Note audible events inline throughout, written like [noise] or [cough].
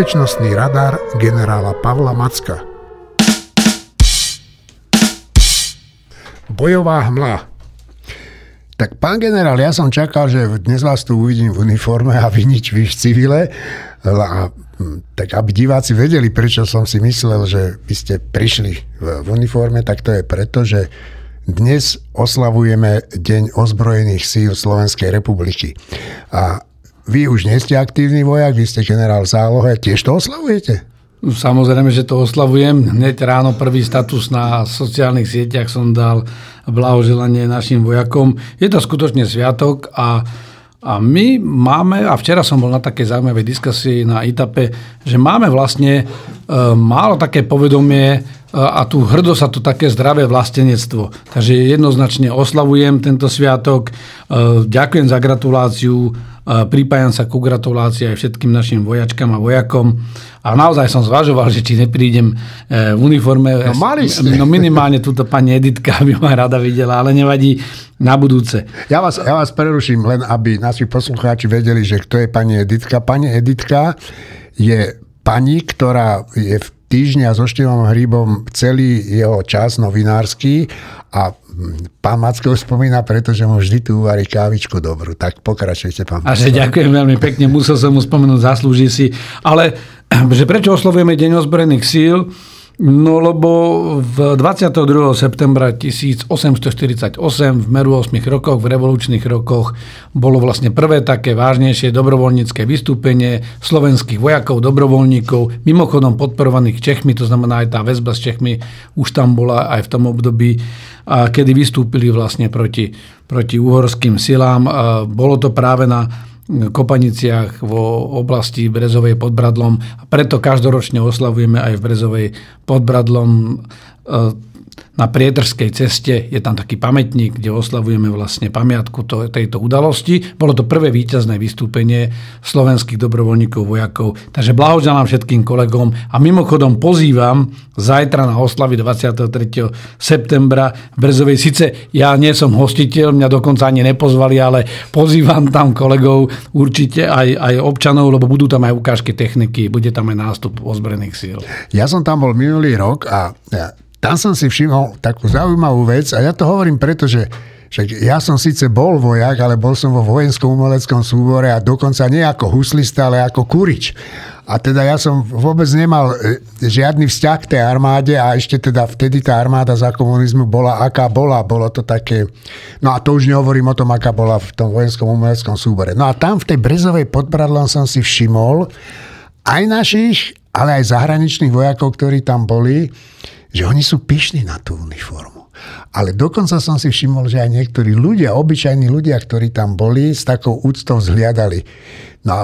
bezpečnostný radar generála Pavla Macka. Bojová hmla. Tak pán generál, ja som čakal, že dnes vás tu uvidím v uniforme a vy nič, vy v civile. A, tak aby diváci vedeli, prečo som si myslel, že vy ste prišli v, v uniforme, tak to je preto, že dnes oslavujeme Deň ozbrojených síl Slovenskej republiky. A vy už nie ste aktívny vojak, vy ste generál zálohe, tiež to oslavujete? Samozrejme, že to oslavujem. Hneď ráno prvý status na sociálnych sieťach som dal blahoželanie našim vojakom. Je to skutočne sviatok a a my máme, a včera som bol na takej zaujímavej diskusii na ITAPE, že máme vlastne e, málo také povedomie a tu hrdo sa to také zdravé vlastenectvo. Takže jednoznačne oslavujem tento sviatok. E, ďakujem za gratuláciu Pripájam sa ku gratulácii aj všetkým našim vojačkám a vojakom. A naozaj som zvažoval, že či neprídem e, v uniforme. No mali ste. No minimálne túto pani Editka by ma rada videla, ale nevadí na budúce. Ja vás, ja vás preruším len, aby naši poslucháči vedeli, že kto je pani Editka. Pani Editka je pani, ktorá je v týždňa so Števom Hríbom celý jeho čas novinársky a pán Macko spomína, pretože mu vždy tu uvarí kávičku dobrú. Tak pokračujte, pán A že ďakujem veľmi pekne, musel som mu spomenúť, zaslúži si. Ale [clears throat] že prečo oslovujeme Deň ozbrojených síl? No lebo v 22. septembra 1848 v meru 8 rokoch, v revolučných rokoch, bolo vlastne prvé také vážnejšie dobrovoľnícke vystúpenie slovenských vojakov, dobrovoľníkov, mimochodom podporovaných Čechmi, to znamená aj tá väzba s Čechmi už tam bola aj v tom období, kedy vystúpili vlastne proti, proti uhorským silám. Bolo to práve na Kopaniciach vo oblasti Brezovej pod Bradlom. Preto každoročne oslavujeme aj v Brezovej pod Bradlom e, na Prietrskej ceste je tam taký pamätník, kde oslavujeme vlastne pamiatku to, tejto udalosti. Bolo to prvé víťazné vystúpenie slovenských dobrovoľníkov, vojakov. Takže blahoželám všetkým kolegom a mimochodom pozývam zajtra na oslavy 23. septembra v Brezovej. Sice ja nie som hostiteľ, mňa dokonca ani nepozvali, ale pozývam tam kolegov určite aj, aj občanov, lebo budú tam aj ukážky techniky, bude tam aj nástup ozbrojených síl. Ja som tam bol minulý rok a tam som si všimol takú zaujímavú vec a ja to hovorím preto, že že ja som síce bol vojak, ale bol som vo vojenskom umeleckom súbore a dokonca nie ako huslista, ale ako kurič. A teda ja som vôbec nemal e, žiadny vzťah k tej armáde a ešte teda vtedy tá armáda za komunizmu bola aká bola. Bolo to také... No a to už nehovorím o tom, aká bola v tom vojenskom umeleckom súbore. No a tam v tej Brezovej podbradlom som si všimol aj našich, ale aj zahraničných vojakov, ktorí tam boli, že oni sú pyšní na tú uniformu. Ale dokonca som si všimol, že aj niektorí ľudia, obyčajní ľudia, ktorí tam boli, s takou úctou vzhliadali. No a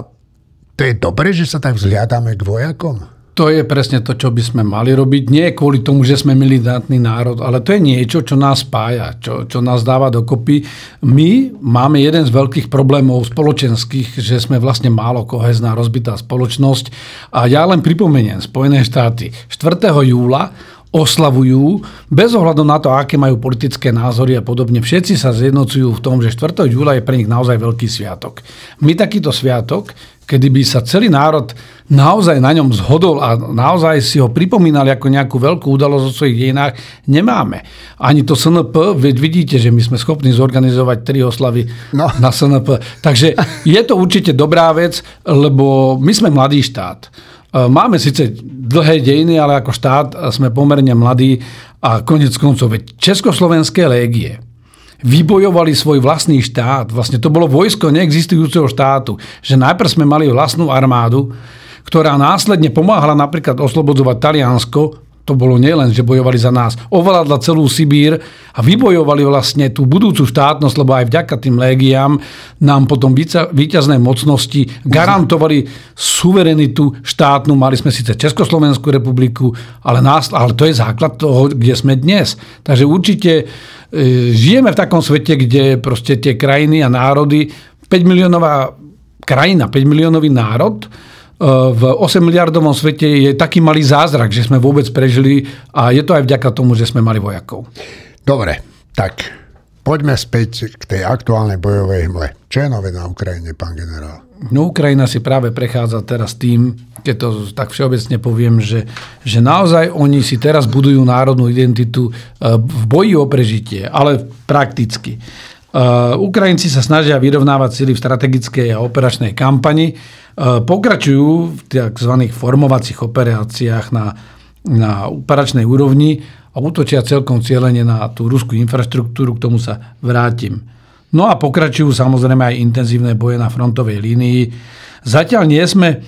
to je dobré, že sa tak vzhliadame k vojakom? To je presne to, čo by sme mali robiť. Nie kvôli tomu, že sme militantný národ, ale to je niečo, čo nás spája, čo, čo nás dáva dokopy. My máme jeden z veľkých problémov spoločenských, že sme vlastne málo kohezná, rozbitá spoločnosť. A ja len pripomeniem, Spojené štáty 4. júla oslavujú, bez ohľadu na to, aké majú politické názory a podobne. Všetci sa zjednocujú v tom, že 4. júla je pre nich naozaj veľký sviatok. My takýto sviatok, kedy by sa celý národ naozaj na ňom zhodol a naozaj si ho pripomínali ako nejakú veľkú udalosť o svojich dejinách, nemáme. Ani to SNP, veď vidíte, že my sme schopní zorganizovať tri oslavy no. na SNP. Takže je to určite dobrá vec, lebo my sme mladý štát. E, máme síce dlhé dejiny, ale ako štát sme pomerne mladí a konec koncov, Československé légie vybojovali svoj vlastný štát. Vlastne to bolo vojsko neexistujúceho štátu. Že najprv sme mali vlastnú armádu, ktorá následne pomáhala napríklad oslobodzovať Taliansko, to bolo nielen, že bojovali za nás, ovládla celú Sibír a vybojovali vlastne tú budúcu štátnosť, lebo aj vďaka tým légiám nám potom výťazné mocnosti garantovali suverenitu štátnu. Mali sme síce Československú republiku, ale, nás, ale to je základ toho, kde sme dnes. Takže určite e, žijeme v takom svete, kde proste tie krajiny a národy, 5 miliónová krajina, 5 miliónový národ, v 8 miliardovom svete je taký malý zázrak, že sme vôbec prežili a je to aj vďaka tomu, že sme mali vojakov. Dobre, tak poďme späť k tej aktuálnej bojovej hmle. Čo je nové na Ukrajine, pán generál? No Ukrajina si práve prechádza teraz tým, keď to tak všeobecne poviem, že, že naozaj oni si teraz budujú národnú identitu eh, v boji o prežitie, ale prakticky. Uh, Ukrajinci sa snažia vyrovnávať sily v strategickej a operačnej kampani. Uh, pokračujú v tzv. formovacích operáciách na, na operačnej úrovni a útočia celkom cieľene na tú ruskú infraštruktúru, k tomu sa vrátim. No a pokračujú samozrejme aj intenzívne boje na frontovej línii. Zatiaľ nie sme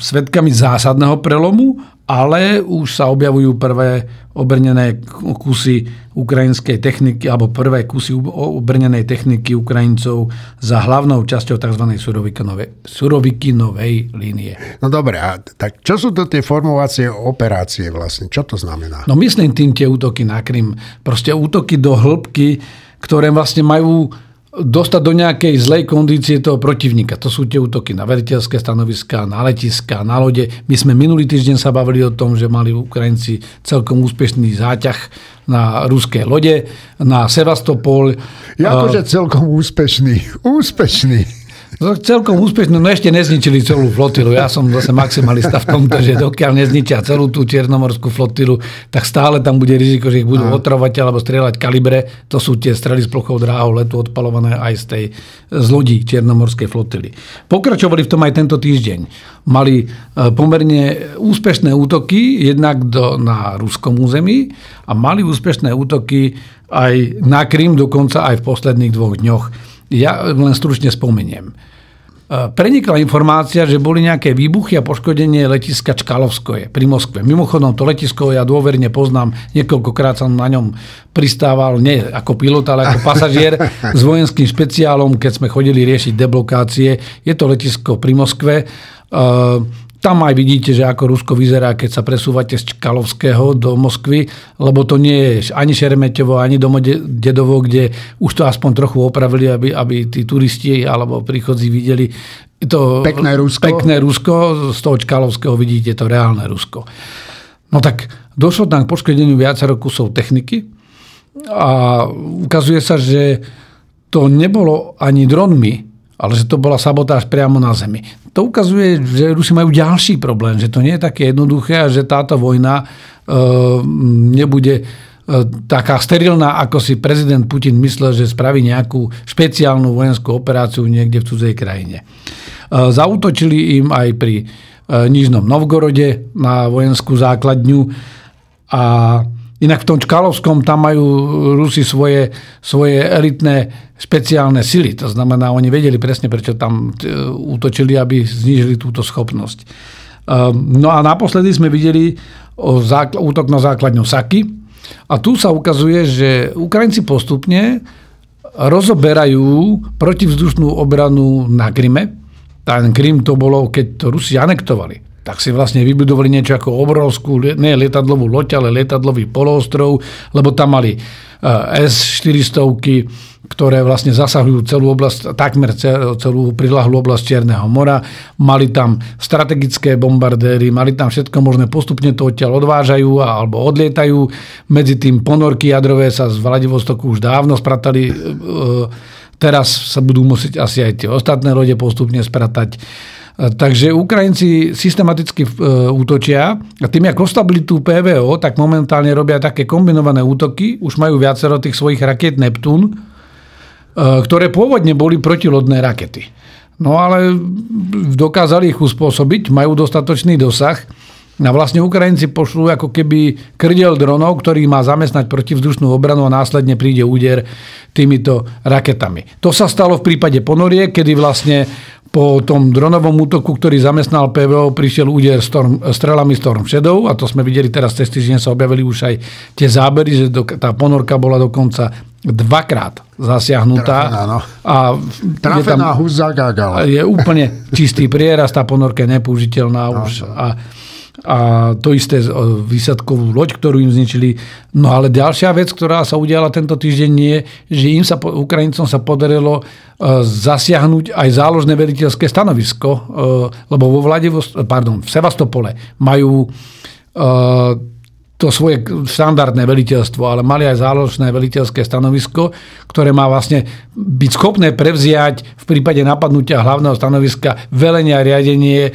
svetkami zásadného prelomu, ale už sa objavujú prvé obrnené kusy ukrajinskej techniky, alebo prvé kusy obrnenej techniky Ukrajincov za hlavnou časťou tzv. surovikinovej línie. No dobre, a tak čo sú to tie formovacie operácie vlastne? Čo to znamená? No myslím tým tie útoky na Krym. Proste útoky do hĺbky, ktoré vlastne majú dostať do nejakej zlej kondície toho protivníka. To sú tie útoky na veliteľské stanoviská, na letiska, na lode. My sme minulý týždeň sa bavili o tom, že mali Ukrajinci celkom úspešný záťah na ruské lode, na Sevastopol. Ja akože celkom úspešný. Úspešný. No, celkom úspešne, no ešte nezničili celú flotilu. Ja som zase maximalista v tomto, že dokiaľ nezničia celú tú čiernomorskú flotilu, tak stále tam bude riziko, že ich budú otrovať alebo strieľať kalibre. To sú tie strely s plochou dráhou letu odpalované aj z tej z lodí čiernomorskej flotily. Pokračovali v tom aj tento týždeň. Mali e, pomerne úspešné útoky jednak do, na ruskom území a mali úspešné útoky aj na Krym, dokonca aj v posledných dvoch dňoch. Ja len stručne spomeniem. E, prenikla informácia, že boli nejaké výbuchy a poškodenie letiska Čkalovskoje pri Moskve. Mimochodom, to letisko ja dôverne poznám, niekoľkokrát som na ňom pristával, nie ako pilot, ale ako pasažier s vojenským špeciálom, keď sme chodili riešiť deblokácie. Je to letisko pri Moskve. Tam aj vidíte, že ako Rusko vyzerá, keď sa presúvate z Čkalovského do Moskvy, lebo to nie je ani Šeremetevo, ani Dedovo, kde už to aspoň trochu opravili, aby, aby tí turisti alebo príchodzí videli to pekné Rusko. pekné Rusko. Z toho Čkalovského vidíte to reálne Rusko. No tak došlo tam k poškodeniu viacero kusov techniky a ukazuje sa, že to nebolo ani dronmi, ale že to bola sabotáž priamo na zemi. To ukazuje, že Rusi majú ďalší problém, že to nie je také jednoduché a že táto vojna e, nebude e, taká sterilná, ako si prezident Putin myslel, že spraví nejakú špeciálnu vojenskú operáciu niekde v cudzej krajine. E, zautočili im aj pri e, Nižnom Novgorode na vojenskú základňu a Inak v tom Čkalovskom tam majú Rusi svoje, svoje elitné špeciálne sily. To znamená, oni vedeli presne, prečo tam e, útočili, aby znížili túto schopnosť. Ehm, no a naposledy sme videli útok na základňu Saky. A tu sa ukazuje, že Ukrajinci postupne rozoberajú protivzdušnú obranu na Kryme. Ten Krym to bolo, keď to Rusi anektovali tak si vlastne vybudovali niečo ako obrovskú, nie lietadlovú loď, ale lietadlový poloostrov, lebo tam mali eh, S-400, ktoré vlastne zasahujú celú oblasť, takmer celú prilahlú oblasť Čierneho mora. Mali tam strategické bombardéry, mali tam všetko možné, postupne to odtiaľ odvážajú alebo odlietajú. Medzi tým ponorky jadrové sa z Vladivostoku už dávno spratali. Eh, teraz sa budú musieť asi aj tie ostatné lode postupne spratať. Takže Ukrajinci systematicky e, útočia a tým, ako stabilitu PVO, tak momentálne robia také kombinované útoky. Už majú viacero tých svojich raket Neptún, e, ktoré pôvodne boli protilodné rakety. No ale dokázali ich uspôsobiť, majú dostatočný dosah. A vlastne Ukrajinci pošlú ako keby krdiel dronov, ktorý má zamestnať protivzdušnú obranu a následne príde úder týmito raketami. To sa stalo v prípade ponorie, kedy vlastne po tom dronovom útoku, ktorý zamestnal PVO, prišiel úder Storm, strelami Storm Shadow a to sme videli teraz cez týždeň sa objavili už aj tie zábery, že do, tá ponorka bola dokonca dvakrát zasiahnutá. Trafená, no. A Trafená je, je úplne čistý prieraz, tá ponorka je nepoužiteľná no, už. A a to isté výsadkovú loď, ktorú im zničili. No ale ďalšia vec, ktorá sa udiala tento týždeň je, že im sa, Ukrajincom sa podarilo e, zasiahnuť aj záložné veliteľské stanovisko, e, lebo vo Vladivos, pardon, v Sevastopole majú e, to svoje štandardné veliteľstvo, ale mali aj záložné veliteľské stanovisko, ktoré má vlastne byť schopné prevziať v prípade napadnutia hlavného stanoviska velenie a riadenie e,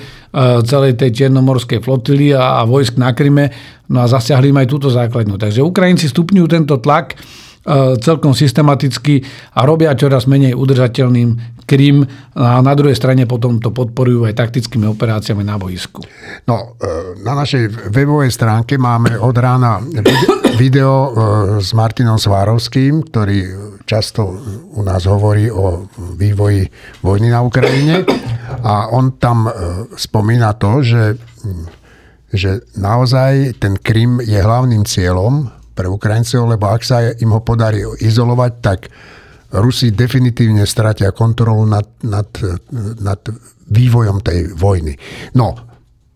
celej tej čiernomorskej flotily a, vojsk na Kryme. No a zasiahli aj túto základňu. Takže Ukrajinci stupňujú tento tlak E, celkom systematicky a robia čoraz menej udržateľným Krym a na druhej strane potom to podporujú aj taktickými operáciami na boisku. No, e, na našej webovej stránke máme od rána video e, s Martinom Svárovským, ktorý často u nás hovorí o vývoji vojny na Ukrajine a on tam spomína to, že, že naozaj ten Krym je hlavným cieľom pre Ukrajincov, lebo ak sa im ho podarí izolovať, tak Rusi definitívne stratia kontrolu nad, nad, nad vývojom tej vojny. No,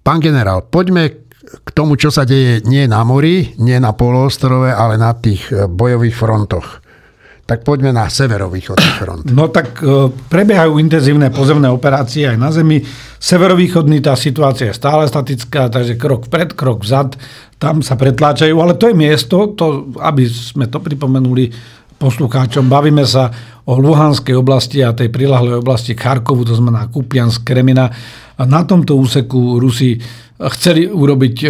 pán generál, poďme k tomu, čo sa deje nie na mori, nie na poloostrove, ale na tých eh, bojových frontoch. Tak poďme na severovýchodný [coughs] front. No tak e, prebiehajú intenzívne pozemné operácie aj na Zemi. Severovýchodný tá situácia je stále statická, takže krok vpred, krok vzad, tam sa pretláčajú, ale to je miesto, to, aby sme to pripomenuli poslucháčom, bavíme sa o Luhanskej oblasti a tej prilahlej oblasti Charkovu, to znamená Kupiansk, Kremina. A na tomto úseku Rusi chceli urobiť e,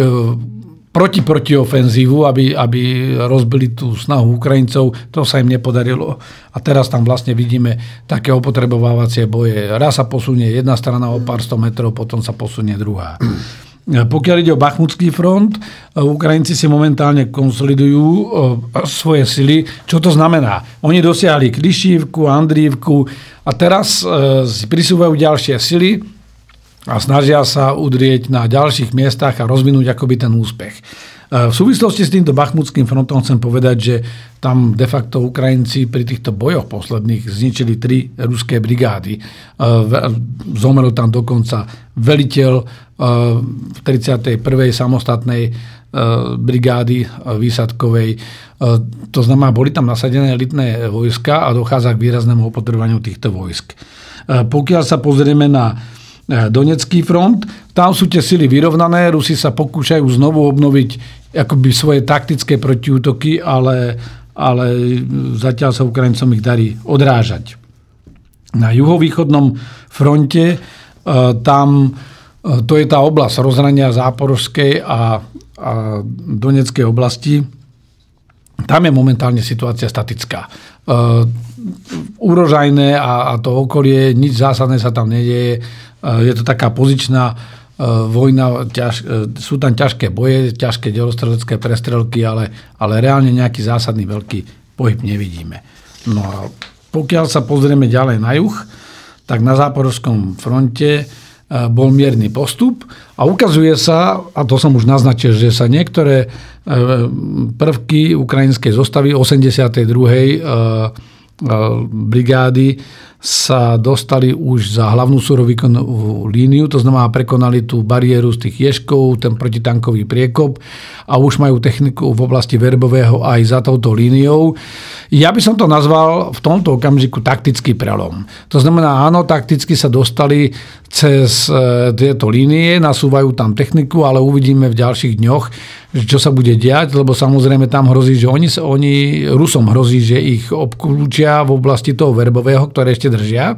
proti protiofenzívu, aby, aby rozbili tú snahu Ukrajincov. To sa im nepodarilo. A teraz tam vlastne vidíme také opotrebovávacie boje. Raz sa posunie jedna strana o pár sto metrov, potom sa posunie druhá. Pokiaľ ide o Bachmutský front, Ukrajinci si momentálne konsolidujú svoje sily. Čo to znamená? Oni dosiahli Klišívku, Andrívku a teraz e, si prisúvajú ďalšie sily a snažia sa udrieť na ďalších miestach a rozvinúť akoby ten úspech. E, v súvislosti s týmto Bachmutským frontom chcem povedať, že tam de facto Ukrajinci pri týchto bojoch posledných zničili tri ruské brigády. E, zomrel tam dokonca veliteľ e, v 31. samostatnej brigády výsadkovej. To znamená, boli tam nasadené elitné vojska a dochádza k výraznému opotrebovaniu týchto vojsk. Pokiaľ sa pozrieme na Donecký front. Tam sú tie sily vyrovnané, Rusi sa pokúšajú znovu obnoviť akoby svoje taktické protiútoky, ale, ale zatiaľ sa Ukrajincom ich darí odrážať. Na juhovýchodnom fronte eh, tam eh, to je tá oblasť rozhrania Záporovskej a, a Doneckej oblasti. Tam je momentálne situácia statická. Úrožajné a, to okolie, nič zásadné sa tam nedieje je to taká pozičná e, vojna, ťaž, e, sú tam ťažké boje, ťažké delostrelecké prestrelky, ale, ale reálne nejaký zásadný veľký pohyb nevidíme. No a pokiaľ sa pozrieme ďalej na juh, tak na záporovskom fronte e, bol mierny postup a ukazuje sa, a to som už naznačil, že sa niektoré prvky ukrajinskej zostavy 82. brigády sa dostali už za hlavnú surovýkonovú líniu, to znamená prekonali tú bariéru z tých ješkov, ten protitankový priekop a už majú techniku v oblasti verbového aj za touto líniou. Ja by som to nazval v tomto okamžiku taktický prelom. To znamená, áno, takticky sa dostali cez e, tieto línie, nasúvajú tam techniku, ale uvidíme v ďalších dňoch, čo sa bude diať, lebo samozrejme tam hrozí, že oni, oni Rusom hrozí, že ich obklúčia v oblasti toho verbového, ktoré ešte držia.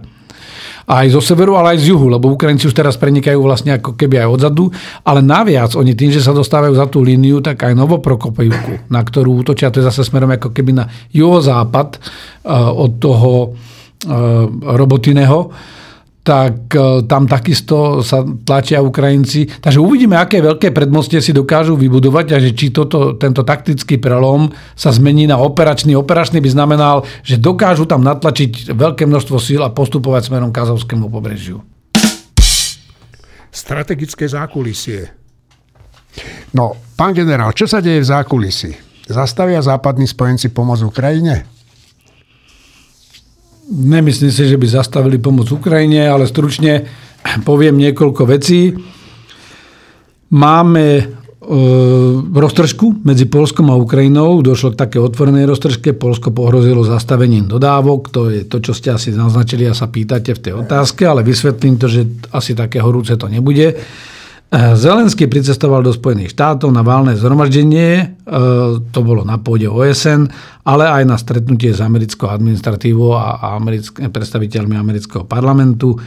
Aj zo severu, ale aj z juhu, lebo Ukrajinci už teraz prenikajú vlastne ako keby aj odzadu, ale naviac oni tým, že sa dostávajú za tú líniu, tak aj Novoprokopejúku, na ktorú útočia, to je zase smerom ako keby na juhozápad eh, od toho eh, Robotiného, tak e, tam takisto sa tlačia Ukrajinci. Takže uvidíme, aké veľké predmostie si dokážu vybudovať a že či toto, tento taktický prelom sa zmení na operačný. Operačný by znamenal, že dokážu tam natlačiť veľké množstvo síl a postupovať smerom k Azovskému pobrežiu. Strategické zákulisie. No, pán generál, čo sa deje v zákulisí? Zastavia západní spojenci pomoc Ukrajine? Nemyslím si, že by zastavili pomoc Ukrajine, ale stručne poviem niekoľko vecí. Máme e, roztržku medzi Polskom a Ukrajinou. Došlo k také otvorenej roztržke. Polsko pohrozilo zastavením dodávok. To je to, čo ste asi naznačili a sa pýtate v tej otázke, ale vysvetlím to, že asi také horúce to nebude. Zelenský pricestoval do Spojených štátov na válne zhromaždenie, to bolo na pôde OSN, ale aj na stretnutie s americkou administratívou a americk- predstaviteľmi amerického parlamentu.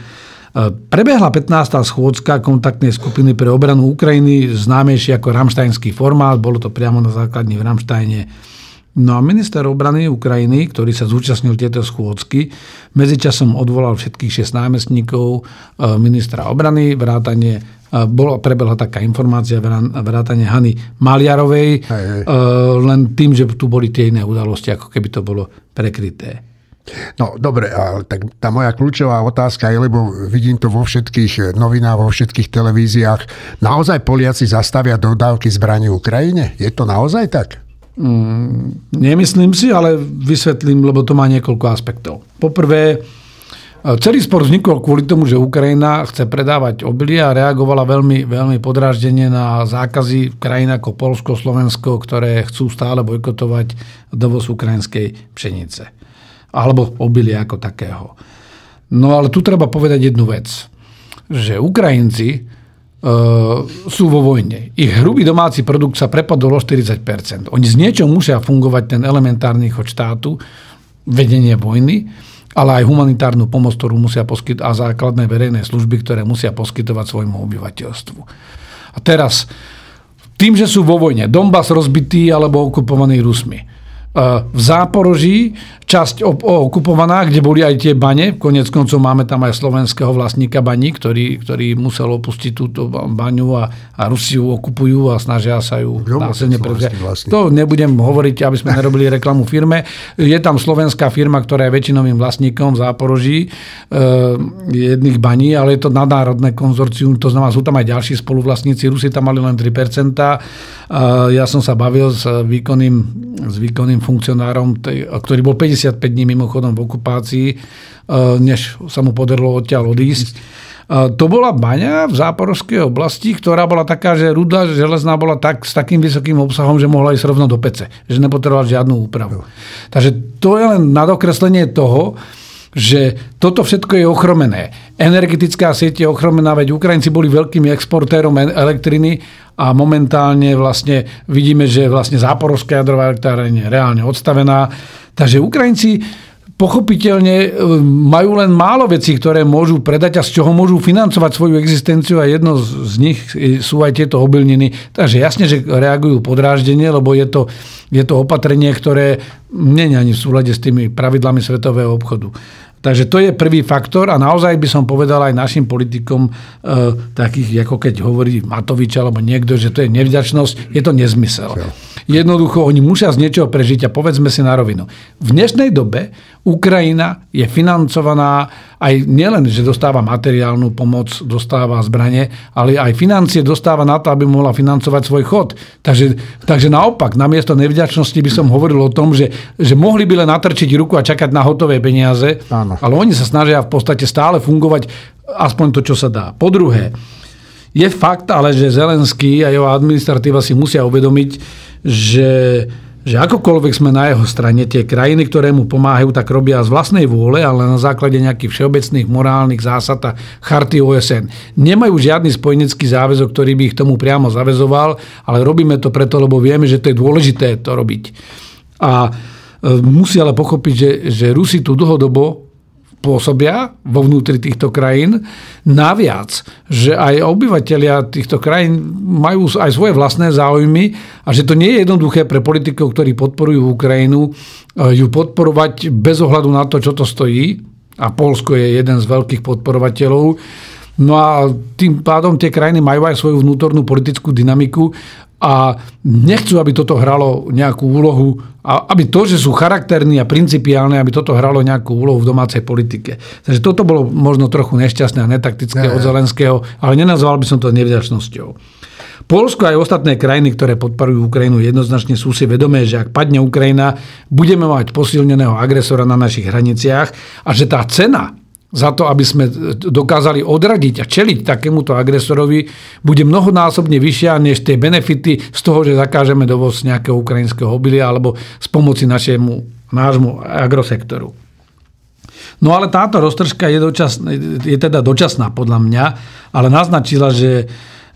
Prebehla 15. schôdzka kontaktnej skupiny pre obranu Ukrajiny, známejší ako Ramštajnský formát, bolo to priamo na základni v Ramštajne No a minister obrany Ukrajiny, ktorý sa zúčastnil tieto schôdzky, medzičasom odvolal všetkých šest námestníkov e, ministra obrany, vrátanie e, bola, prebehla taká informácia vrátane Hany Maliarovej, hej, hej. E, len tým, že tu boli tie iné udalosti, ako keby to bolo prekryté. No dobre, ale tak tá moja kľúčová otázka je, lebo vidím to vo všetkých novinách, vo všetkých televíziách. Naozaj Poliaci zastavia dodávky zbraní Ukrajine? Je to naozaj tak? Mm, nemyslím si, ale vysvetlím, lebo to má niekoľko aspektov. Poprvé, e, celý spor vznikol kvôli tomu, že Ukrajina chce predávať obilie a reagovala veľmi, veľmi podráždenie na zákazy krajín ako Polsko, Slovensko, ktoré chcú stále bojkotovať dovoz ukrajinskej pšenice. Alebo obilie ako takého. No ale tu treba povedať jednu vec. Že Ukrajinci Uh, sú vo vojne. Ich hrubý domáci produkt sa prepadol o 40% Oni z niečo musia fungovať ten elementárny chod štátu, vedenie vojny, ale aj humanitárnu pomoc, ktorú musia poskytovať a základné verejné služby, ktoré musia poskytovať svojmu obyvateľstvu. A teraz, tým, že sú vo vojne, Donbass rozbitý alebo okupovaný Rusmi, v Záporoží, časť okupovaná, kde boli aj tie bane. Konec koncov máme tam aj slovenského vlastníka baní, ktorý, ktorý musel opustiť túto baňu a, a Rusiu okupujú a snažia sa ju násilne prevziať. To nebudem hovoriť, aby sme nerobili reklamu firme. Je tam slovenská firma, ktorá je väčšinovým vlastníkom v Záporoží e, jedných baní, ale je to nadnárodné konzorcium, to znamená, sú tam aj ďalší spoluvlastníci. Rusi tam mali len 3%. E, ja som sa bavil s výkonným, s výkonným funkcionárom, ktorý bol 55 dní mimochodom v okupácii, e, než sa mu podarilo odtiaľ odísť. E, to bola baňa v záporovskej oblasti, ktorá bola taká, že ruda železná bola tak, s takým vysokým obsahom, že mohla ísť rovno do pece, že nepotrebovala žiadnu úpravu. Takže to je len nadokreslenie toho, že toto všetko je ochromené. Energetická sieť je ochromená, veď Ukrajinci boli veľkými exportérom elektriny a momentálne vlastne vidíme, že vlastne záporovská jadrová elektrárne je reálne odstavená. Takže Ukrajinci pochopiteľne e, majú len málo vecí, ktoré môžu predať a z čoho môžu financovať svoju existenciu a jedno z nich sú aj tieto obilniny. Takže jasne, že reagujú podráždenie, lebo je to, je to opatrenie, ktoré nie je ani v súlade s tými pravidlami svetového obchodu. Takže to je prvý faktor a naozaj by som povedal aj našim politikom, e, takých ako keď hovorí Matovič alebo niekto, že to je nevďačnosť, je to nezmysel. Jednoducho oni musia z niečoho prežiť a povedzme si na rovinu. V dnešnej dobe Ukrajina je financovaná aj nielen, že dostáva materiálnu pomoc, dostáva zbranie, ale aj financie dostáva na to, aby mohla financovať svoj chod. Takže, takže naopak, namiesto nevďačnosti by som hovoril o tom, že, že mohli by len natrčiť ruku a čakať na hotové peniaze, Áno. ale oni sa snažia v podstate stále fungovať aspoň to, čo sa dá. Po druhé, je fakt ale, že Zelenský a jeho administratíva si musia uvedomiť, že že akokoľvek sme na jeho strane, tie krajiny, ktoré mu pomáhajú, tak robia z vlastnej vôle, ale na základe nejakých všeobecných morálnych zásad a charty OSN. Nemajú žiadny spojenecký záväzok, ktorý by ich tomu priamo zavezoval, ale robíme to preto, lebo vieme, že to je dôležité to robiť. A e, musí ale pochopiť, že, že Rusi tu dlhodobo pôsobia vo vnútri týchto krajín. Naviac, že aj obyvateľia týchto krajín majú aj svoje vlastné záujmy a že to nie je jednoduché pre politikov, ktorí podporujú Ukrajinu, eh, ju podporovať bez ohľadu na to, čo to stojí. A Polsko je jeden z veľkých podporovateľov. No a tým pádom tie krajiny majú aj svoju vnútornú politickú dynamiku a nechcú, aby toto hralo nejakú úlohu, a aby to, že sú charakterní a principiálne, aby toto hralo nejakú úlohu v domácej politike. Takže toto bolo možno trochu nešťastné a netaktické ne, od Zelenského, ale nenazval by som to nevďačnosťou. Polsko aj ostatné krajiny, ktoré podporujú Ukrajinu, jednoznačne sú si vedomé, že ak padne Ukrajina, budeme mať posilneného agresora na našich hraniciach a že tá cena za to, aby sme dokázali odradiť a čeliť takémuto agresorovi, bude mnohonásobne vyššia než tie benefity z toho, že zakážeme dovoz nejakého ukrajinského obilia alebo z pomoci našemu, nášmu agrosektoru. No ale táto roztržka je, dočasná, je teda dočasná podľa mňa, ale naznačila, že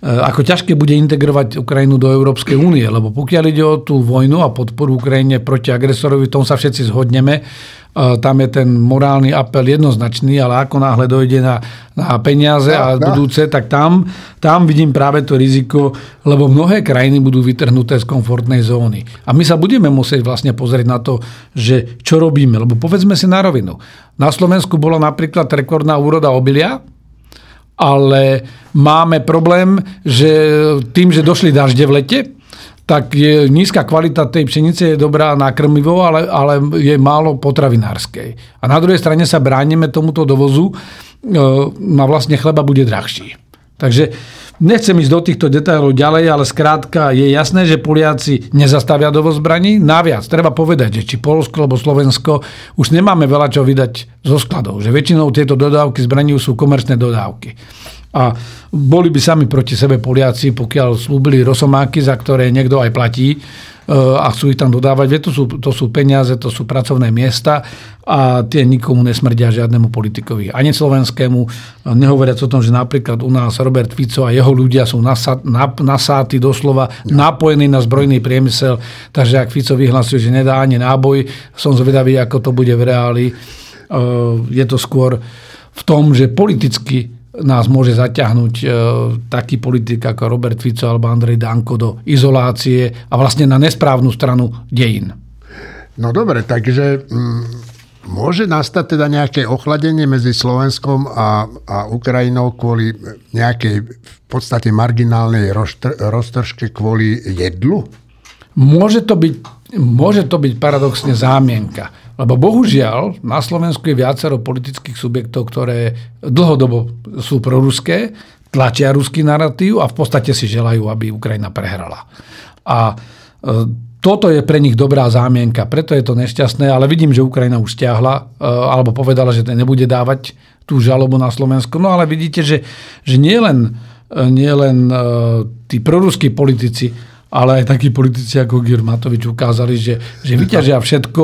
ako ťažké bude integrovať Ukrajinu do Európskej únie, lebo pokiaľ ide o tú vojnu a podporu Ukrajine proti agresorovi, tom sa všetci zhodneme, tam je ten morálny apel jednoznačný, ale ako náhle dojde na, na peniaze a budúce, tak tam, tam vidím práve to riziko, lebo mnohé krajiny budú vytrhnuté z komfortnej zóny. A my sa budeme musieť vlastne pozrieť na to, že čo robíme, lebo povedzme si na rovinu. Na Slovensku bola napríklad rekordná úroda obilia, ale máme problém, že tým, že došli dažde v lete, tak je nízka kvalita tej pšenice je dobrá na krmivo, ale, ale je málo potravinárskej. A na druhej strane sa bránime tomuto dovozu a vlastne chleba bude drahší. Takže nechcem ísť do týchto detailov ďalej, ale skrátka je jasné, že Poliaci nezastavia dovoz zbraní. Naviac, treba povedať, že či Polsko alebo Slovensko už nemáme veľa čo vydať zo skladov. Že väčšinou tieto dodávky zbraní sú komerčné dodávky. A boli by sami proti sebe Poliaci, pokiaľ slúbili rosomáky, za ktoré niekto aj platí e, a chcú ich tam dodávať. Veď to sú, to sú peniaze, to sú pracovné miesta a tie nikomu nesmrdia žiadnemu politikovi. Ani slovenskému. Nehovoriac o tom, že napríklad u nás Robert Fico a jeho ľudia sú nasáti doslova, napojení na zbrojný priemysel. Takže ak Fico vyhlasuje, že nedá ani náboj, som zvedavý, ako to bude v reáli. E, je to skôr v tom, že politicky nás môže zaťahnuť e, taký politik ako Robert Fico alebo Andrej Danko do izolácie a vlastne na nesprávnu stranu dejín. No dobre, takže mm, môže nastať teda nejaké ochladenie medzi Slovenskom a, a Ukrajinou kvôli nejakej v podstate marginálnej roztržke kvôli jedlu? Môže to byť, môže to byť paradoxne zámienka. Lebo bohužiaľ na Slovensku je viacero politických subjektov, ktoré dlhodobo sú proruské, tlačia ruský narratív a v podstate si želajú, aby Ukrajina prehrala. A e, toto je pre nich dobrá zámienka, preto je to nešťastné, ale vidím, že Ukrajina už stiahla e, alebo povedala, že nebude dávať tú žalobu na Slovensko. No ale vidíte, že, že nie len, e, nie len tí proruskí politici, ale aj takí politici ako Gyr Matovič ukázali, že, že vyťažia všetko,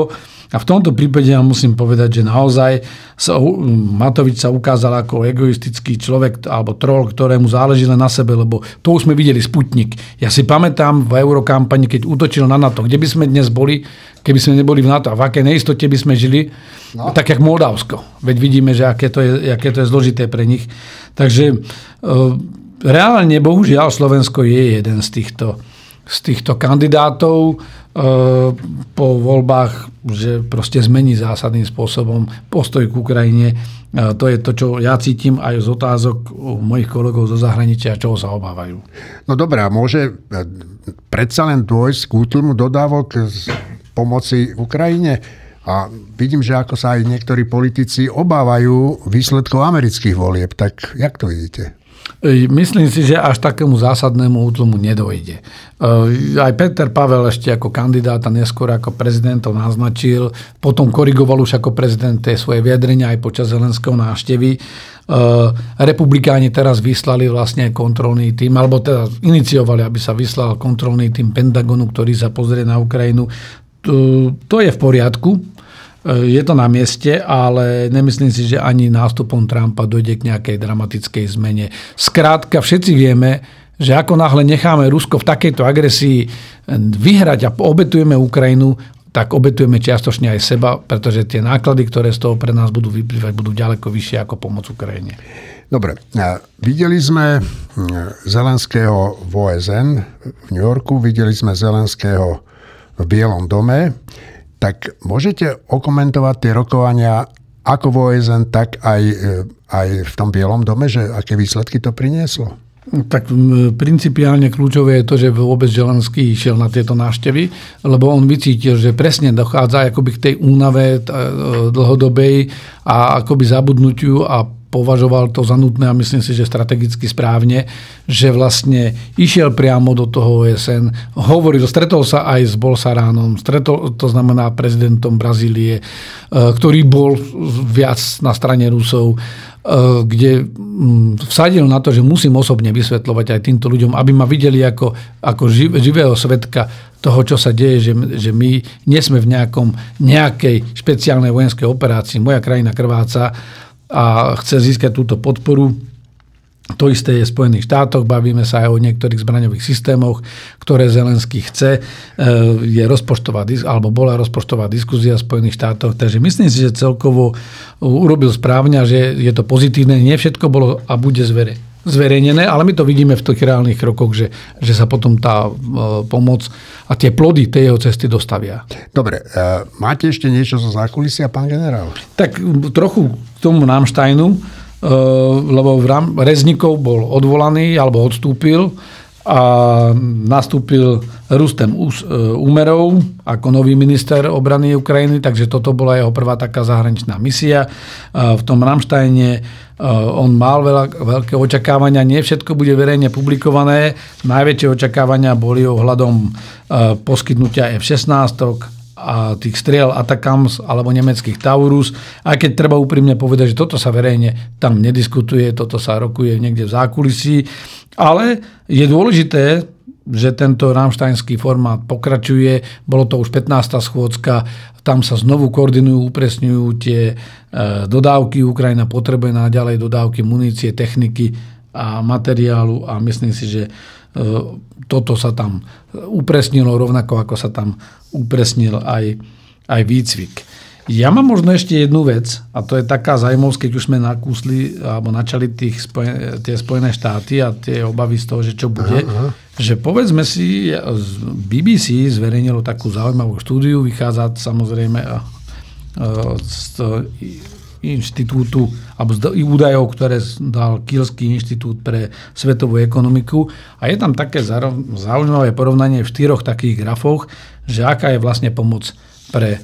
a v tomto prípade ja musím povedať, že naozaj sa, Matovič sa ukázal ako egoistický človek alebo troll, ktorému záleží len na sebe, lebo to už sme videli Sputnik. Ja si pamätám v eurokampani, keď útočil na NATO, kde by sme dnes boli, keby sme neboli v NATO a v akej neistote by sme žili, no. tak jak Moldavsko. Veď vidíme, že aké to je, aké to je zložité pre nich. Takže e, reálne, bohužiaľ, Slovensko je jeden z týchto, z týchto kandidátov po voľbách, že proste zmení zásadným spôsobom postoj k Ukrajine. To je to, čo ja cítim aj z otázok mojich kolegov zo zahraničia, čoho sa obávajú. No dobrá, môže e, predsa len dôjsť k útlmu dodávok z pomoci Ukrajine? A vidím, že ako sa aj niektorí politici obávajú výsledkov amerických volieb. Tak jak to vidíte? Myslím si, že až takému zásadnému útlumu nedojde. Aj Peter Pavel ešte ako kandidát a neskôr ako prezident to naznačil, potom korigoval už ako prezident tie svoje vyjadrenia aj počas Zelenského návštevy. Republikáni teraz vyslali vlastne kontrolný tým, alebo teda iniciovali, aby sa vyslal kontrolný tým Pentagonu, ktorý sa pozrie na Ukrajinu. To je v poriadku, je to na mieste, ale nemyslím si, že ani nástupom Trumpa dojde k nejakej dramatickej zmene. Skrátka, všetci vieme, že ako náhle necháme Rusko v takejto agresii vyhrať a obetujeme Ukrajinu, tak obetujeme čiastočne aj seba, pretože tie náklady, ktoré z toho pre nás budú vyplývať, budú ďaleko vyššie ako pomoc Ukrajine. Dobre, videli sme Zelenského v OSN v New Yorku, videli sme Zelenského v Bielom dome. Tak môžete okomentovať tie rokovania ako v OSN, tak aj, e, aj v tom Bielom dome, že aké výsledky to prinieslo? Tak principiálne kľúčové je to, že vôbec Želenský išiel na tieto návštevy, lebo on vycítil, že presne dochádza akoby k tej únave e, dlhodobej a akoby zabudnutiu a považoval to za nutné a myslím si, že strategicky správne, že vlastne išiel priamo do toho OSN, hovoril, stretol sa aj s Bolsaránom, stretol, to znamená prezidentom Brazílie, e, ktorý bol viac na strane Rusov, e, kde mm, vsadil na to, že musím osobne vysvetľovať aj týmto ľuďom, aby ma videli ako, ako živ, živého svetka toho, čo sa deje, že, že my nie sme v nejakom, nejakej špeciálnej vojenskej operácii. Moja krajina krváca a chce získať túto podporu. To isté je v Spojených štátoch, bavíme sa aj o niektorých zbraňových systémoch, ktoré Zelenský chce. E, je rozpočtová, alebo bola rozpočtová diskuzia v Spojených štátoch, takže myslím si, že celkovo urobil správne že je to pozitívne. Nie všetko bolo a bude zvere, zverejnené, ale my to vidíme v tých reálnych krokoch, že, že sa potom tá e, pomoc a tie plody tej jeho cesty dostavia. Dobre, e, máte ešte niečo zo zákulisia, pán generál? Tak trochu k tomu Námštajnu Eh, lebo Reznikov bol odvolaný alebo odstúpil a nastúpil Rustem Úmerov eh, ako nový minister obrany Ukrajiny, takže toto bola jeho prvá taká zahraničná misia. Eh, v tom Ramštajne on mal veľa, veľké očakávania, nie všetko bude verejne publikované. Najväčšie očakávania boli ohľadom poskytnutia F-16, a tých striel Atakams alebo nemeckých Taurus, aj keď treba úprimne povedať, že toto sa verejne tam nediskutuje, toto sa rokuje niekde v zákulisí, ale je dôležité, že tento ramštajnský formát pokračuje. Bolo to už 15. schôdzka, tam sa znovu koordinujú, upresňujú tie e, dodávky. Ukrajina potrebuje naďalej dodávky munície, techniky a materiálu a myslím si, že E, toto sa tam upresnilo rovnako, ako sa tam upresnil aj, aj výcvik. Ja mám možno ešte jednu vec, a to je taká zaujímavosť, keď už sme nakúsli alebo načali tých spojen, tie Spojené štáty a tie obavy z toho, že čo bude, aha, aha. že povedzme si, BBC zverejnilo takú zaujímavú štúdiu, vychádza samozrejme e, z inštitútu, alebo z údajov, ktoré dal Kielský inštitút pre svetovú ekonomiku. A je tam také zaujímavé porovnanie v štyroch takých grafoch, že aká je vlastne pomoc pre,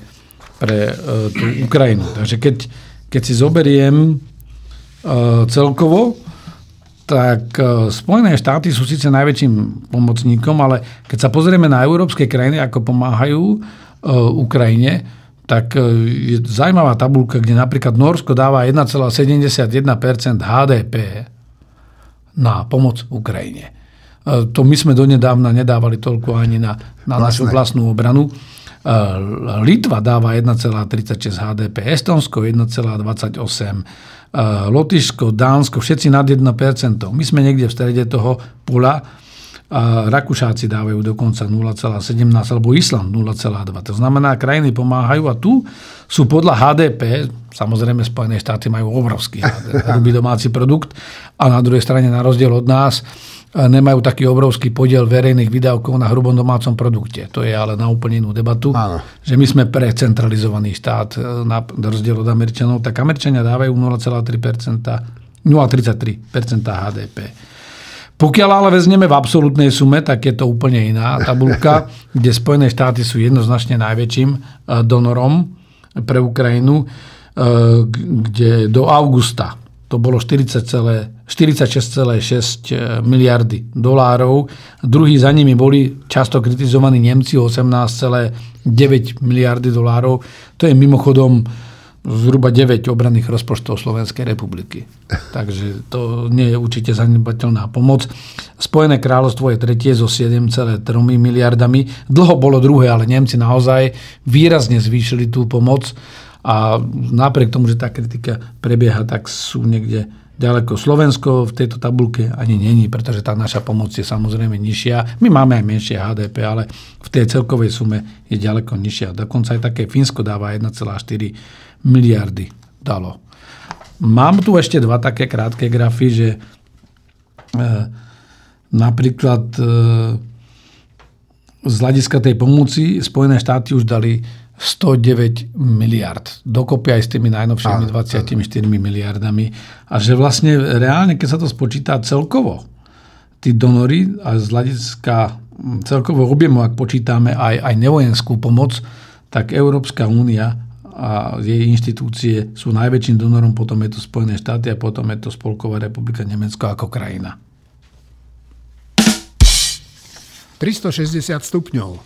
pre uh, tú Ukrajinu. Takže keď, keď si zoberiem uh, celkovo, tak uh, Spojené štáty sú síce najväčším pomocníkom, ale keď sa pozrieme na európske krajiny, ako pomáhajú Ukrajine, tak e, je zaujímavá tabulka, kde napríklad Norsko dáva 1,71% HDP na pomoc Ukrajine. To my sme donedávna nedávali toľko ani na, na našu vlastnú obranu. E, Litva dáva 1,36 HDP, Estonsko 1,28, Lotyšsko, Dánsko, všetci nad 1%. My sme niekde v strede toho pula a Rakúšáci dávajú dokonca 0,17 alebo Island 0,2. To znamená, krajiny pomáhajú a tu sú podľa HDP, samozrejme Spojené štáty majú obrovský [laughs] hrubý domáci produkt a na druhej strane na rozdiel od nás nemajú taký obrovský podiel verejných výdavkov na hrubom domácom produkte. To je ale na úplne inú debatu, Áno. že my sme precentralizovaný štát na rozdiel od Američanov, tak Američania dávajú 0,3%, 0,33% HDP. Pokiaľ ale vezmeme v absolútnej sume, tak je to úplne iná tabulka, [laughs] kde Spojené štáty sú jednoznačne najväčším e, donorom pre Ukrajinu, e, kde do augusta to bolo 46,6 miliardy dolárov. Druhý za nimi boli často kritizovaní Nemci 18,9 miliardy dolárov. To je mimochodom zhruba 9 obranných rozpočtov Slovenskej republiky. [laughs] Takže to nie je určite zanedbateľná pomoc. Spojené kráľovstvo je tretie so 7,3 miliardami. Dlho bolo druhé, ale Nemci naozaj výrazne zvýšili tú pomoc a napriek tomu, že tá kritika prebieha, tak sú niekde ďaleko. Slovensko v tejto tabulke ani není, pretože tá naša pomoc je samozrejme nižšia. My máme aj menšie HDP, ale v tej celkovej sume je ďaleko nižšia. Dokonca aj také Fínsko dáva 1,4 miliardy dalo. Mám tu ešte dva také krátke grafy, že e, napríklad e, z hľadiska tej pomoci Spojené štáty už dali 109 miliard. Dokopy aj s tými najnovšími 24 miliardami. A že vlastne reálne, keď sa to spočíta celkovo, tí donory a z hľadiska celkového objemu, ak počítame aj, aj nevojenskú pomoc, tak Európska únia a jej inštitúcie sú najväčším donorom, potom je to Spojené štáty a potom je to Spolková republika Nemecko ako krajina. 360 stupňov.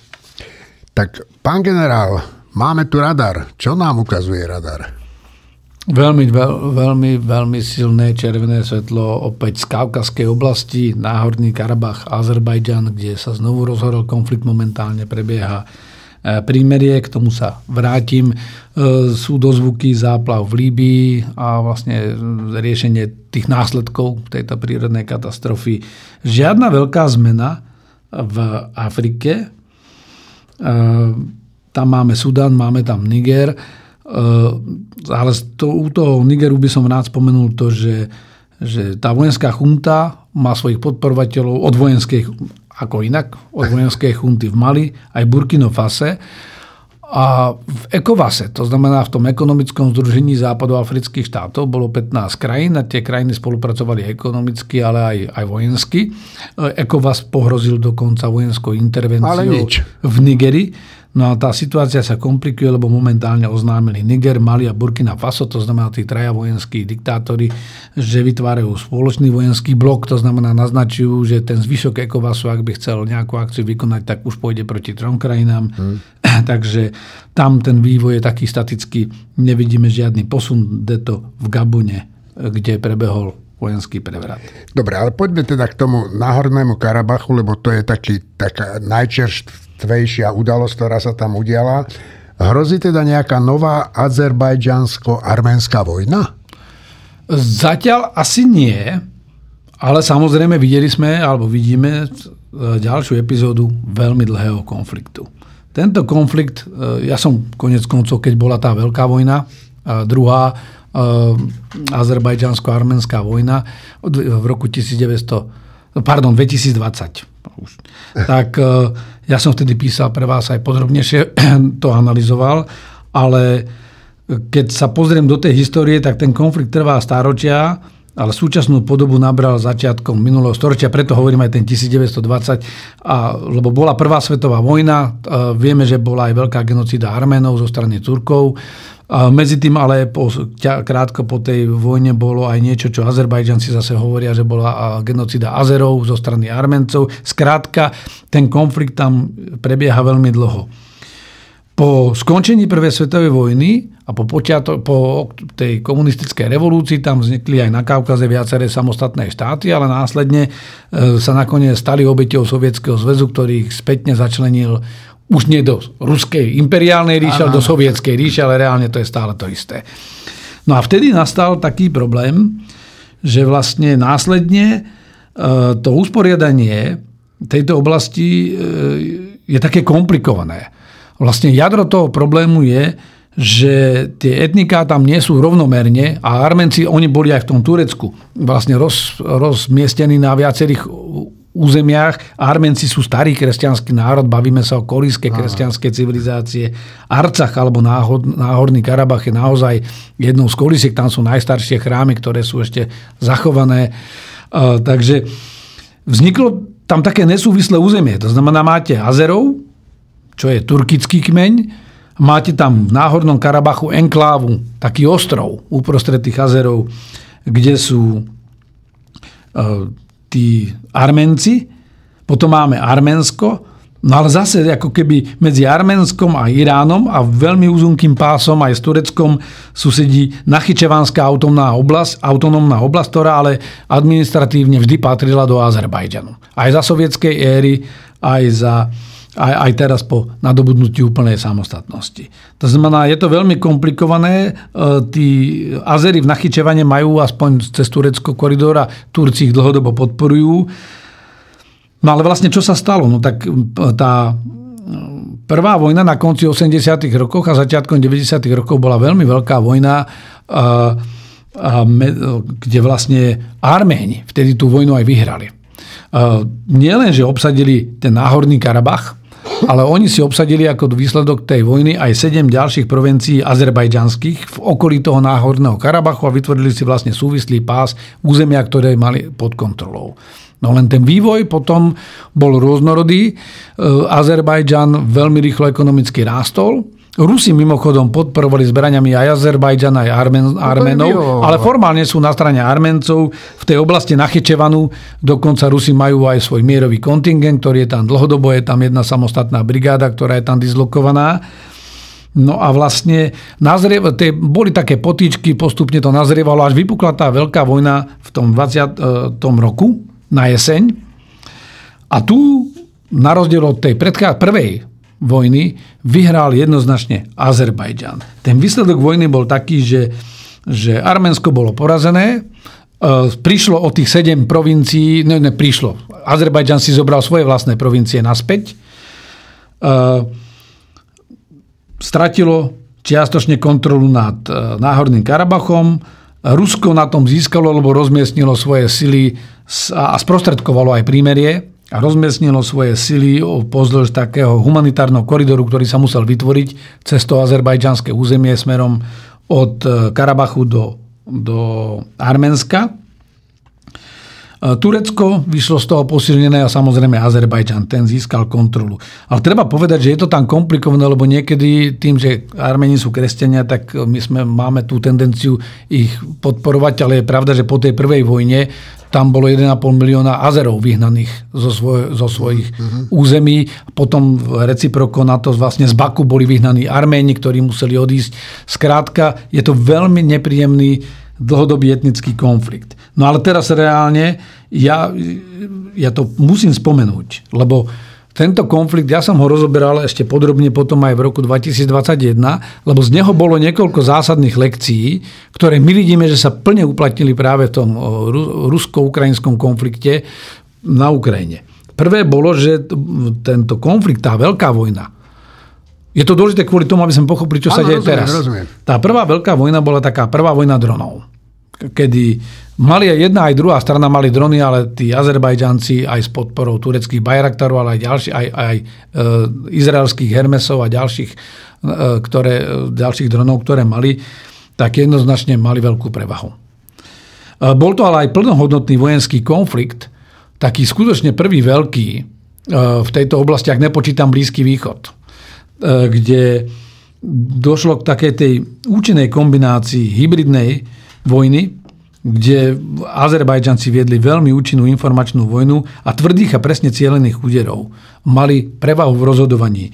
Tak, pán generál, máme tu radar. Čo nám ukazuje radar? Veľmi, veľ, veľmi, veľmi silné červené svetlo opäť z Kaukazskej oblasti, Náhorný Karabach, Azerbajdžan, kde sa znovu rozhorol konflikt, momentálne prebieha prímerie, k tomu sa vrátim. Sú dozvuky záplav v Líbii a vlastne riešenie tých následkov tejto prírodnej katastrofy. Žiadna veľká zmena v Afrike. Tam máme Sudan, máme tam Niger. Ale u toho Nigeru by som rád spomenul to, že že tá vojenská chunta má svojich podporovateľov od vojenskej, ako inak, od vojenskej chunty v Mali, aj Burkino Fase a v ECOVASe, to znamená v tom ekonomickom združení západoafrických štátov, bolo 15 krajín a tie krajiny spolupracovali ekonomicky, ale aj, aj vojensky. ECOVAS pohrozil dokonca vojenskou intervenciou v Nigerii No a tá situácia sa komplikuje, lebo momentálne oznámili Niger, Mali a Burkina Faso, to znamená tí traja vojenskí diktátori, že vytvárajú spoločný vojenský blok, to znamená naznačujú, že ten zvyšok ECOWASu, ak by chcel nejakú akciu vykonať, tak už pôjde proti trom krajinám. Hmm. [clears throat] Takže tam ten vývoj je taký statický, nevidíme žiadny posun, to v Gabune, kde prebehol vojenský prevrat. Dobre, ale poďme teda k tomu náhornému Karabachu, lebo to je taký, taká najčerstvá najčerstvejšia udalosť, ktorá sa tam udiala. Hrozí teda nejaká nová azerbajdžansko-arménska vojna? Zatiaľ asi nie, ale samozrejme videli sme, alebo vidíme ďalšiu epizódu veľmi dlhého konfliktu. Tento konflikt, e, ja som konec koncov, keď bola tá veľká vojna, druhá e, azerbajdžansko-armenská vojna v roku 1900, pardon, 2020 už. Tak e, ja som vtedy písal pre vás aj podrobnejšie, [clears throat] to analyzoval, ale keď sa pozriem do tej histórie, tak ten konflikt trvá stáročia, ale súčasnú podobu nabral začiatkom minulého storočia, preto hovorím aj ten 1920, a, lebo bola prvá svetová vojna, a vieme, že bola aj veľká genocída Arménov zo strany Turkov, a medzi tým ale po, krátko po tej vojne bolo aj niečo, čo Azerbajdžanci zase hovoria, že bola genocida Azerov zo strany Armencov. Skrátka, ten konflikt tam prebieha veľmi dlho. Po skončení Prvej svetovej vojny a po, počiato, po tej komunistickej revolúcii tam vznikli aj na Kaukaze viaceré samostatné štáty, ale následne e, sa nakoniec stali obeťou Sovietskeho zväzu, ktorý ich spätne začlenil už nie do ruskej imperiálnej ríše, ale do sovietskej ríše, ale reálne to je stále to isté. No a vtedy nastal taký problém, že vlastne následne e, to usporiadanie tejto oblasti e, je také komplikované. Vlastne jadro toho problému je, že tie etniká tam nie sú rovnomerne a Armenci, oni boli aj v tom Turecku vlastne roz, rozmiestnení na viacerých územiach. Armenci sú starý kresťanský národ, bavíme sa o kolískej kresťanskej civilizácie. Arcach alebo náhod, Náhorný Karabach je naozaj jednou z kolísiek, tam sú najstaršie chrámy, ktoré sú ešte zachované. Uh, takže vzniklo tam také nesúvislé územie. To znamená, máte Azerov, čo je turkický kmeň, máte tam v Náhornom Karabachu enklávu, taký ostrov uprostred tých Azerov, kde sú tí Armenci, potom máme Arménsko, no ale zase ako keby medzi Arménskom a Iránom a veľmi úzunkým pásom aj s Tureckom susedí Nachyčevanská autonómna oblasť, autonómna oblasť, ktorá ale administratívne vždy patrila do Azerbajdžanu. Aj za sovietskej éry, aj za aj, aj teraz po nadobudnutí úplnej samostatnosti. To znamená, je to veľmi komplikované. E, tí Azery v Nachyčevane majú aspoň cez Turecko koridora, Turci ich dlhodobo podporujú. No ale vlastne čo sa stalo? No tak tá prvá vojna na konci 80. rokoch a začiatkom 90. rokov bola veľmi veľká vojna, kde vlastne Arméni vtedy tú vojnu aj vyhrali. Nielen, že obsadili ten náhorný Karabach, ale oni si obsadili ako výsledok tej vojny aj sedem ďalších provincií azerbajdžanských v okolí toho náhorného Karabachu a vytvorili si vlastne súvislý pás územia, ktoré mali pod kontrolou. No len ten vývoj potom bol rôznorodý. E, Azerbajdžan veľmi rýchlo ekonomicky rástol Rusi mimochodom podporovali zbraniami aj Azerbajdžan, aj Armen, no Armenov, ale formálne sú na strane Armencov. V tej oblasti Nachyčevanu dokonca Rusi majú aj svoj mierový kontingent, ktorý je tam dlhodobo, je tam jedna samostatná brigáda, ktorá je tam dislokovaná. No a vlastne nazriev, tie, boli také potýčky, postupne to nazrievalo, až vypukla tá veľká vojna v tom 20. Tom roku, na jeseň. A tu, na rozdiel od tej predchá, prvej vojny vyhral jednoznačne Azerbajdžan. Ten výsledok vojny bol taký, že, že Arménsko bolo porazené, e, prišlo o tých sedem provincií, ne, ne, prišlo. Azerbajdžan si zobral svoje vlastné provincie naspäť, e, stratilo čiastočne kontrolu nad Náhorným Karabachom, Rusko na tom získalo, lebo rozmiestnilo svoje sily a sprostredkovalo aj prímerie a rozmiestnilo svoje sily pozdĺž takého humanitárneho koridoru, ktorý sa musel vytvoriť cez to azerbajdžanské územie smerom od e, Karabachu do, do Arménska. E, Turecko vyšlo z toho posilnené a samozrejme Azerbajdžan, ten získal kontrolu. Ale treba povedať, že je to tam komplikované, lebo niekedy tým, že Armeni sú kresťania, tak my sme, máme tú tendenciu ich podporovať, ale je pravda, že po tej prvej vojne tam bolo 1,5 milióna Azerov vyhnaných zo, svoj, zo svojich uh-huh. území. Potom reciproko na to vlastne z Baku boli vyhnaní Arméni, ktorí museli odísť. Skrátka, je to veľmi nepríjemný dlhodobý etnický konflikt. No ale teraz reálne ja, ja to musím spomenúť, lebo tento konflikt, ja som ho rozoberal ešte podrobne potom aj v roku 2021, lebo z neho bolo niekoľko zásadných lekcií, ktoré my vidíme, že sa plne uplatnili práve v tom rusko-ukrajinskom konflikte na Ukrajine. Prvé bolo, že tento konflikt, tá veľká vojna, je to dôležité kvôli tomu, aby sme pochopili, čo sa deje rozumiem, teraz. Rozumiem. Tá prvá veľká vojna bola taká prvá vojna dronov kedy mali jedna, aj druhá strana mali drony, ale tí Azerbajdžanci aj s podporou tureckých Bayraktarov, ale aj, ďalší, aj, aj e, izraelských Hermesov a ďalších, e, ktoré, e, ďalších dronov, ktoré mali, tak jednoznačne mali veľkú prevahu. E, bol to ale aj plnohodnotný vojenský konflikt, taký skutočne prvý veľký e, v tejto oblasti, ak nepočítam Blízky východ, e, kde došlo k takej tej účinnej kombinácii hybridnej vojny, kde Azerbajdžanci viedli veľmi účinnú informačnú vojnu a tvrdých a presne cielených úderov. Mali prevahu v rozhodovaní.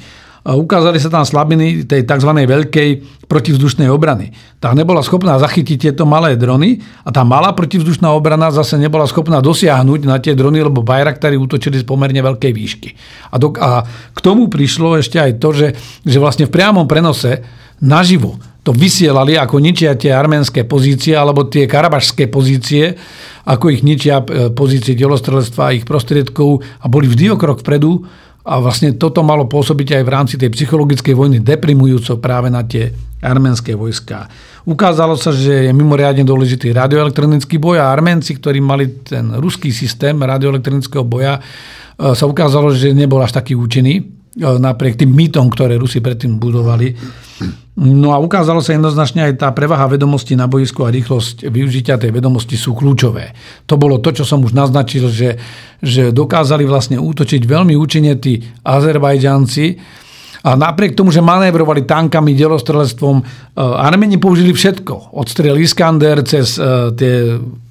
Ukázali sa tam slabiny tej tzv. veľkej protivzdušnej obrany. Tá nebola schopná zachytiť tieto malé drony a tá malá protivzdušná obrana zase nebola schopná dosiahnuť na tie drony, lebo Bayraktari útočili z pomerne veľkej výšky. A, do, a k tomu prišlo ešte aj to, že, že vlastne v priamom prenose naživo to vysielali, ako ničia tie arménske pozície alebo tie karabašské pozície, ako ich ničia e, pozície delostrelectva a ich prostriedkov a boli vždy o krok vpredu a vlastne toto malo pôsobiť aj v rámci tej psychologickej vojny deprimujúco práve na tie arménske vojská. Ukázalo sa, že je mimoriadne dôležitý radioelektronický boj a Arménci, ktorí mali ten ruský systém radioelektronického boja, e, sa ukázalo, že nebol až taký účinný napriek tým mýtom, ktoré Rusi predtým budovali. No a ukázalo sa jednoznačne aj tá prevaha vedomosti na boisku a rýchlosť využitia tej vedomosti sú kľúčové. To bolo to, čo som už naznačil, že, že dokázali vlastne útočiť veľmi účinne tí Azerbajdžanci, a napriek tomu, že manévrovali tankami, delostrelectvom, e, Armeni použili všetko. Od strel Iskander cez e, tie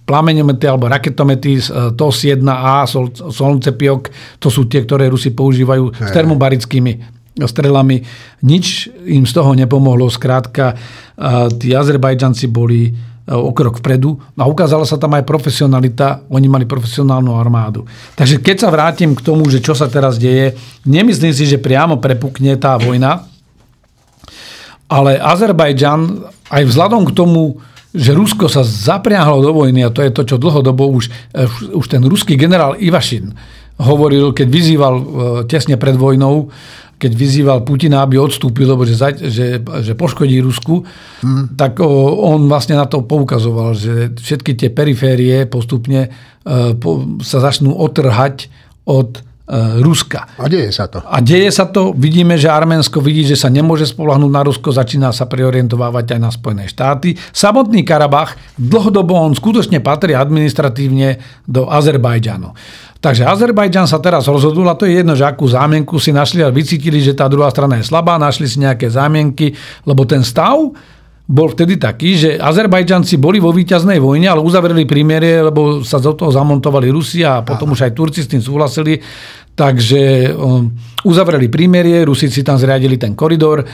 plameňomety alebo raketomety e, TOS-1A, Solncepiok, to sú tie, ktoré Rusi používajú s termobarickými strelami. Nič im z toho nepomohlo. Skrátka, e, tí Azerbajdžanci boli e, o krok vpredu a ukázala sa tam aj profesionalita, oni mali profesionálnu armádu. Takže keď sa vrátim k tomu, že čo sa teraz deje, nemyslím si, že priamo prepukne tá vojna, ale Azerbajdžan aj vzhľadom k tomu, že Rusko sa zapriahlo do vojny a to je to, čo dlhodobo už, eh, už ten ruský generál Ivašin hovoril, keď vyzýval eh, tesne pred vojnou, keď vyzýval Putina, aby odstúpil, lebo že, že, že poškodí Rusku, hmm. tak on vlastne na to poukazoval, že všetky tie periférie postupne eh, sa začnú otrhať od Ruska. A deje sa to. A deje sa to. Vidíme, že Arménsko vidí, že sa nemôže spolahnúť na Rusko, začína sa preorientovávať aj na Spojené štáty. Samotný Karabach dlhodobo on skutočne patrí administratívne do Azerbajdžanu. Takže Azerbajdžan sa teraz rozhodol, a to je jedno, že akú zámienku si našli a vycítili, že tá druhá strana je slabá, našli si nejaké zámienky, lebo ten stav bol vtedy taký, že Azerbajdžanci boli vo víťaznej vojne, ale uzavreli prímerie, lebo sa do toho zamontovali Rusia a potom Aha. už aj Turci s tým súhlasili. Takže um, uzavreli prímerie, Rusi si tam zriadili ten koridor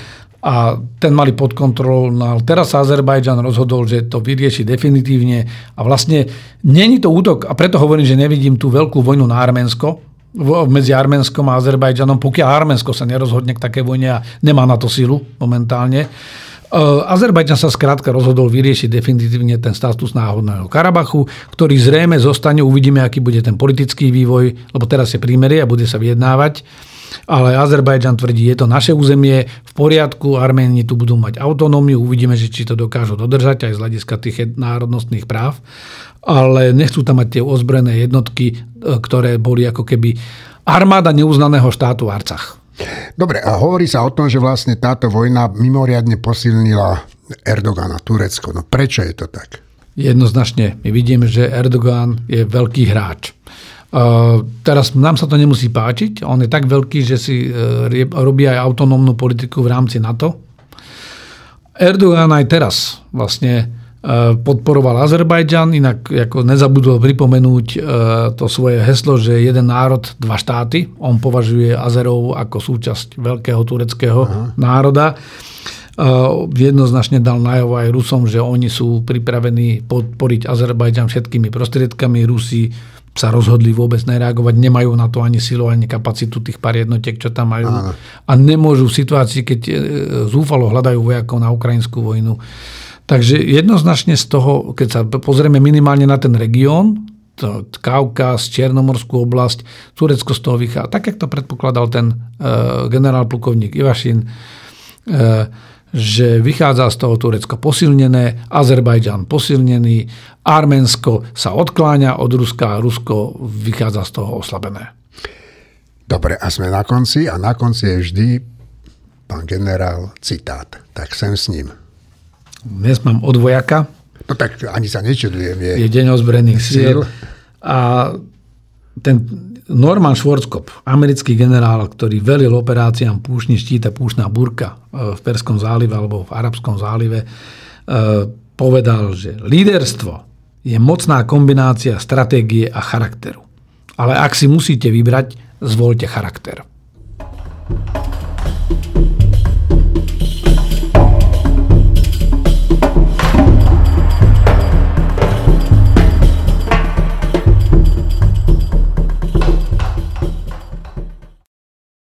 a ten mali pod kontrolou. No teraz sa Azerbajdžan rozhodol, že to vyrieši definitívne a vlastne není to útok, a preto hovorím, že nevidím tú veľkú vojnu na Arménsko, medzi Arménskom a Azerbajdžanom, pokiaľ Arménsko sa nerozhodne k také vojne a nemá na to silu momentálne. Azerbajdžan sa skrátka rozhodol vyriešiť definitívne ten status náhodného Karabachu, ktorý zrejme zostane, uvidíme, aký bude ten politický vývoj, lebo teraz je prímerie a bude sa vyjednávať ale Azerbajdžan tvrdí, je to naše územie, v poriadku, Arméni tu budú mať autonómiu, uvidíme, že či to dokážu dodržať aj z hľadiska tých národnostných práv, ale nechcú tam mať tie ozbrojené jednotky, e, ktoré boli ako keby armáda neuznaného štátu Arcach. Dobre, a hovorí sa o tom, že vlastne táto vojna mimoriadne posilnila Erdogana, Turecko. No prečo je to tak? Jednoznačne. My vidíme, že Erdogan je veľký hráč. Uh, teraz nám sa to nemusí páčiť. On je tak veľký, že si uh, robí aj autonómnu politiku v rámci NATO. Erdogan aj teraz vlastne podporoval Azerbajdžan, inak ako nezabudol pripomenúť to svoje heslo, že jeden národ, dva štáty. On považuje Azerov ako súčasť veľkého tureckého Aha. národa. Jednoznačne dal najavo aj Rusom, že oni sú pripravení podporiť Azerbajdžan všetkými prostriedkami. Rusi sa rozhodli vôbec nereagovať, nemajú na to ani silu, ani kapacitu tých pár jednotiek, čo tam majú. Áno. A nemôžu v situácii, keď zúfalo hľadajú vojakov na ukrajinskú vojnu. Takže jednoznačne z toho, keď sa pozrieme minimálne na ten región, Kaukaz, Černomorskú oblasť, Turecko z toho vychádza. Tak, jak to predpokladal ten uh, generál plukovník Ivašin, uh, že vychádza z toho Turecko posilnené, Azerbajdžan posilnený, Arménsko sa odkláňa od Ruska a Rusko vychádza z toho oslabené. Dobre, a sme na konci a na konci je vždy pán generál citát. Tak sem s ním. Dnes mám od vojaka. No tak ani sa nečudujem. Je, je deň ozbrojených síl. A ten Norman Schwarzkopf, americký generál, ktorý velil operáciám Púšni štíta Púšna burka e, v Perskom zálive alebo v Arabskom zálive, e, povedal, že líderstvo je mocná kombinácia stratégie a charakteru. Ale ak si musíte vybrať, zvolte charakter.